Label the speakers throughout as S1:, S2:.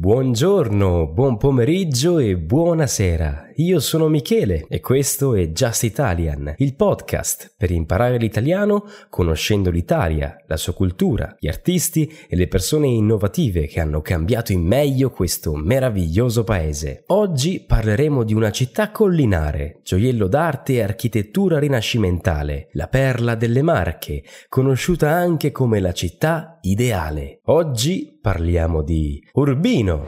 S1: Buongiorno, buon pomeriggio e buonasera. Io sono Michele e questo è Just Italian, il podcast per imparare l'italiano conoscendo l'Italia, la sua cultura, gli artisti e le persone innovative che hanno cambiato in meglio questo meraviglioso paese. Oggi parleremo di una città collinare, gioiello d'arte e architettura rinascimentale, la perla delle Marche, conosciuta anche come la città ideale. Oggi parliamo di Urbino.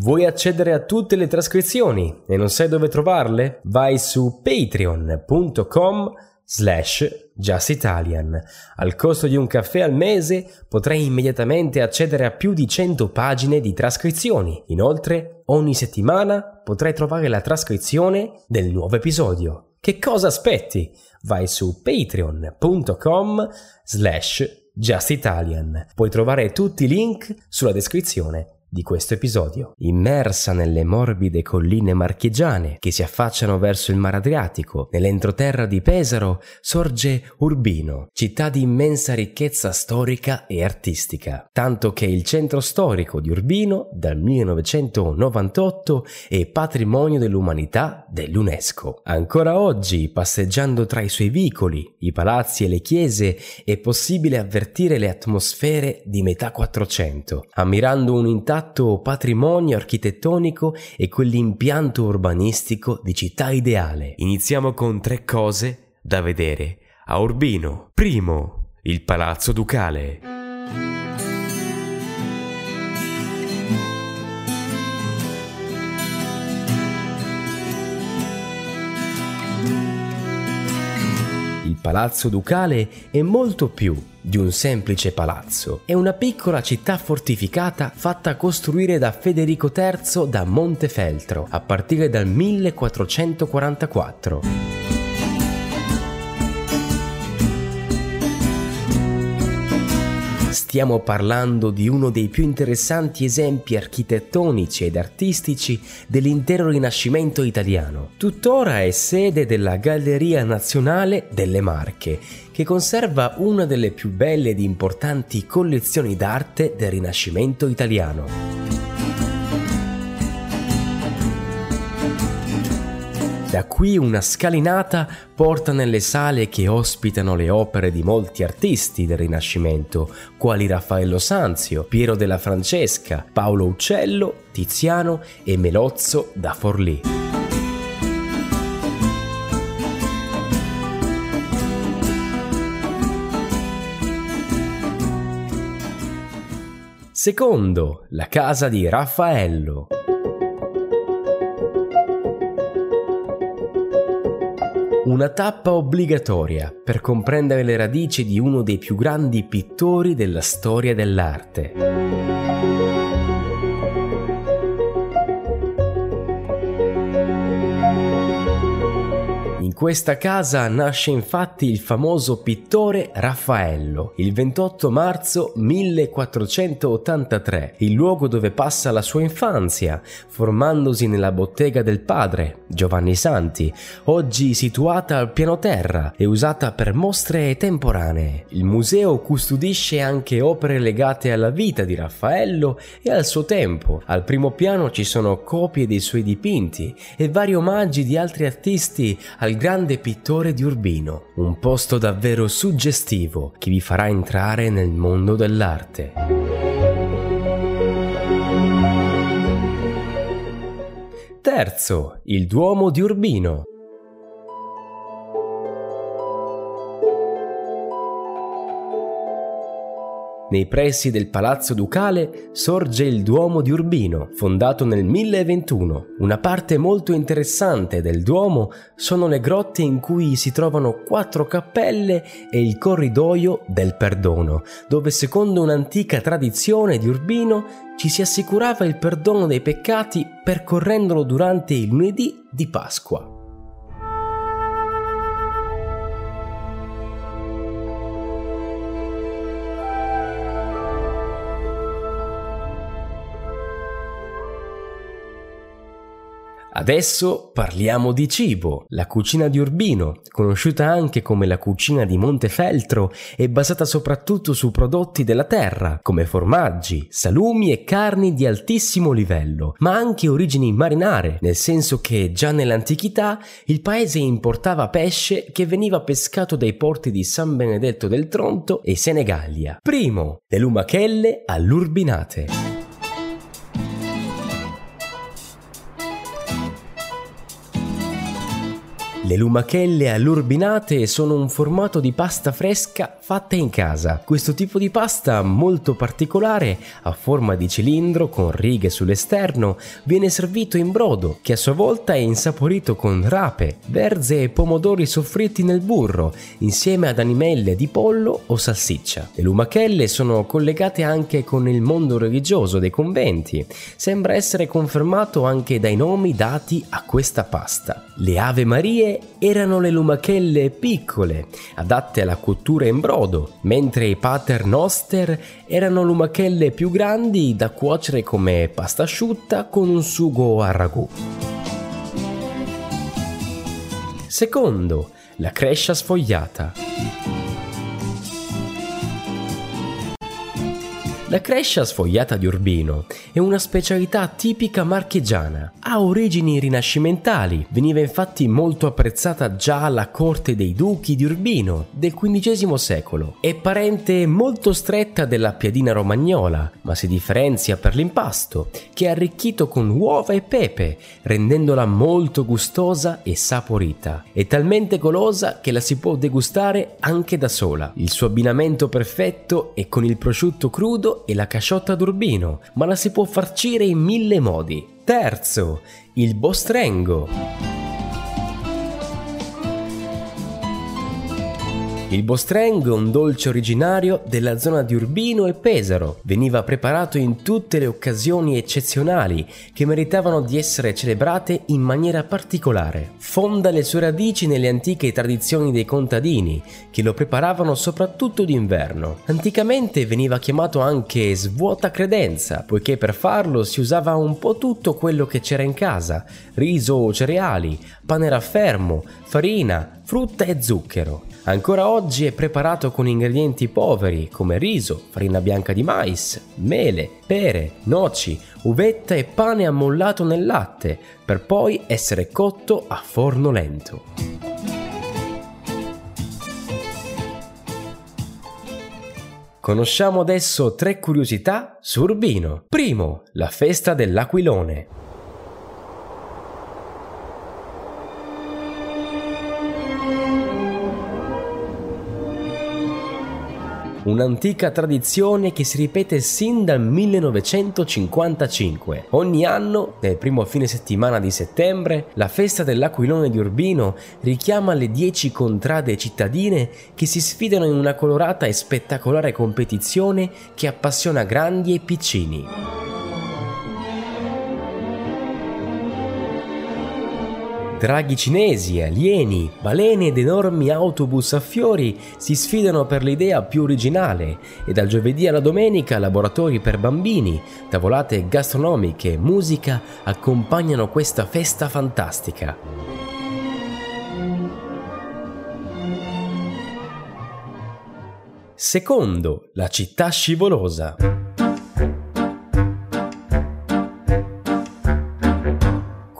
S1: Vuoi accedere a tutte le trascrizioni e non sai dove trovarle? Vai su patreon.com slash justitalian. Al costo di un caffè al mese potrai immediatamente accedere a più di 100 pagine di trascrizioni. Inoltre, ogni settimana potrai trovare la trascrizione del nuovo episodio. Che cosa aspetti? Vai su patreon.com slash justitalian. Puoi trovare tutti i link sulla descrizione di questo episodio. Immersa nelle morbide colline marchigiane che si affacciano verso il Mar Adriatico, nell'entroterra di Pesaro sorge Urbino, città di immensa ricchezza storica e artistica, tanto che il centro storico di Urbino dal 1998 è patrimonio dell'umanità dell'UNESCO. Ancora oggi, passeggiando tra i suoi vicoli, i palazzi e le chiese, è possibile avvertire le atmosfere di metà 400, ammirando un intatto intratto patrimonio architettonico e quell'impianto urbanistico di città ideale. Iniziamo con tre cose da vedere a Urbino. Primo, il Palazzo Ducale. Il Palazzo Ducale è molto più di un semplice palazzo. È una piccola città fortificata fatta costruire da Federico III da Montefeltro a partire dal 1444. Stiamo parlando di uno dei più interessanti esempi architettonici ed artistici dell'intero Rinascimento italiano. Tuttora è sede della Galleria Nazionale delle Marche, che conserva una delle più belle ed importanti collezioni d'arte del Rinascimento italiano. Da qui una scalinata porta nelle sale che ospitano le opere di molti artisti del Rinascimento, quali Raffaello Sanzio, Piero della Francesca, Paolo Uccello, Tiziano e Melozzo da Forlì. Secondo, la casa di Raffaello. Una tappa obbligatoria per comprendere le radici di uno dei più grandi pittori della storia dell'arte. Questa casa nasce infatti il famoso pittore Raffaello, il 28 marzo 1483, il luogo dove passa la sua infanzia, formandosi nella bottega del padre, Giovanni Santi, oggi situata al piano terra e usata per mostre temporanee. Il museo custodisce anche opere legate alla vita di Raffaello e al suo tempo. Al primo piano ci sono copie dei suoi dipinti e vari omaggi di altri artisti al grande grande pittore di Urbino, un posto davvero suggestivo che vi farà entrare nel mondo dell'arte. Terzo, il Duomo di Urbino. Nei pressi del Palazzo Ducale sorge il Duomo di Urbino, fondato nel 1021. Una parte molto interessante del Duomo sono le grotte in cui si trovano quattro cappelle e il corridoio del perdono, dove secondo un'antica tradizione di Urbino ci si assicurava il perdono dei peccati percorrendolo durante il lunedì di Pasqua. Adesso parliamo di cibo. La cucina di Urbino, conosciuta anche come la cucina di Montefeltro, è basata soprattutto su prodotti della terra, come formaggi, salumi e carni di altissimo livello, ma anche origini marinare, nel senso che già nell'antichità il paese importava pesce che veniva pescato dai porti di San Benedetto del Tronto e Senegalia. Primo, le lumachelle all'urbinate. Le lumachelle all'urbinate sono un formato di pasta fresca fatta in casa. Questo tipo di pasta molto particolare, a forma di cilindro con righe sull'esterno, viene servito in brodo, che a sua volta è insaporito con rape, verze e pomodori soffritti nel burro, insieme ad animelle di pollo o salsiccia. Le lumachelle sono collegate anche con il mondo religioso dei conventi. Sembra essere confermato anche dai nomi dati a questa pasta. Le Ave Marie erano le lumachelle piccole, adatte alla cottura in brodo, mentre i pater noster erano lumachelle più grandi da cuocere come pasta asciutta con un sugo a ragù. Secondo, la crescia sfogliata. La crescia sfogliata di Urbino è una specialità tipica marchigiana. Ha origini rinascimentali, veniva infatti molto apprezzata già alla corte dei duchi di Urbino del XV secolo. È parente molto stretta della piadina romagnola, ma si differenzia per l'impasto, che è arricchito con uova e pepe, rendendola molto gustosa e saporita. È talmente golosa che la si può degustare anche da sola. Il suo abbinamento perfetto è con il prosciutto crudo e la casciotta d'urbino, ma la si può farcire in mille modi. Terzo, il bostrengo. Il bostreng è un dolce originario della zona di Urbino e Pesaro. Veniva preparato in tutte le occasioni eccezionali che meritavano di essere celebrate in maniera particolare. Fonda le sue radici nelle antiche tradizioni dei contadini, che lo preparavano soprattutto d'inverno. Anticamente veniva chiamato anche svuota credenza, poiché per farlo si usava un po' tutto quello che c'era in casa, riso o cereali, pane raffermo, farina, frutta e zucchero. Ancora oggi è preparato con ingredienti poveri come riso, farina bianca di mais, mele, pere, noci, uvetta e pane ammollato nel latte, per poi essere cotto a forno lento. Conosciamo adesso tre curiosità su Urbino. Primo, la festa dell'aquilone. Un'antica tradizione che si ripete sin dal 1955. Ogni anno, nel primo fine settimana di settembre, la festa dell'Aquilone di Urbino richiama le dieci contrade cittadine che si sfidano in una colorata e spettacolare competizione che appassiona grandi e piccini. Draghi cinesi, alieni, balene ed enormi autobus a fiori si sfidano per l'idea più originale e dal giovedì alla domenica laboratori per bambini, tavolate gastronomiche e musica accompagnano questa festa fantastica. Secondo, la città scivolosa.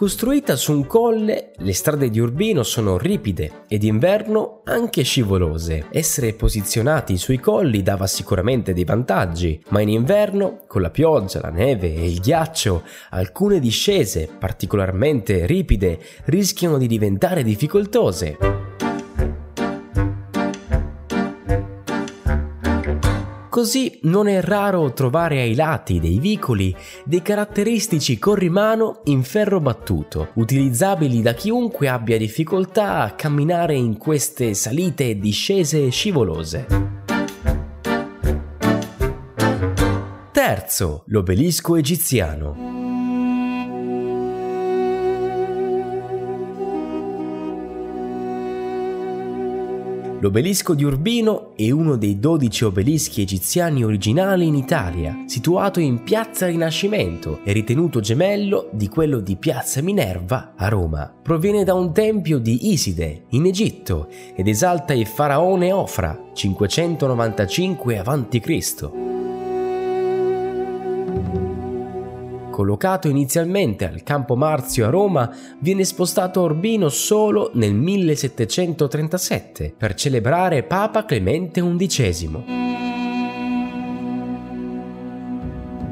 S1: Costruita su un colle, le strade di Urbino sono ripide ed d'inverno anche scivolose. Essere posizionati sui colli dava sicuramente dei vantaggi, ma in inverno, con la pioggia, la neve e il ghiaccio, alcune discese particolarmente ripide rischiano di diventare difficoltose. Così non è raro trovare ai lati dei vicoli dei caratteristici corrimano in ferro battuto, utilizzabili da chiunque abbia difficoltà a camminare in queste salite e discese scivolose. Terzo, l'obelisco egiziano. L'obelisco di Urbino è uno dei 12 obelischi egiziani originali in Italia, situato in Piazza Rinascimento e ritenuto gemello di quello di Piazza Minerva a Roma. Proviene da un tempio di Iside, in Egitto, ed esalta il faraone Ofra, 595 a.C. collocato inizialmente al Campo Marzio a Roma, viene spostato a Urbino solo nel 1737 per celebrare Papa Clemente XI.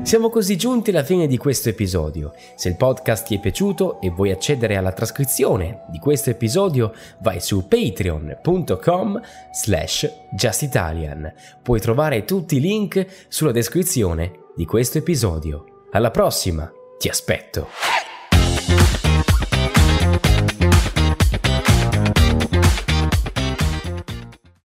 S1: Siamo così giunti alla fine di questo episodio. Se il podcast ti è piaciuto e vuoi accedere alla trascrizione di questo episodio, vai su patreon.com slash justitalian. Puoi trovare tutti i link sulla descrizione di questo episodio. Alla prossima, ti aspetto.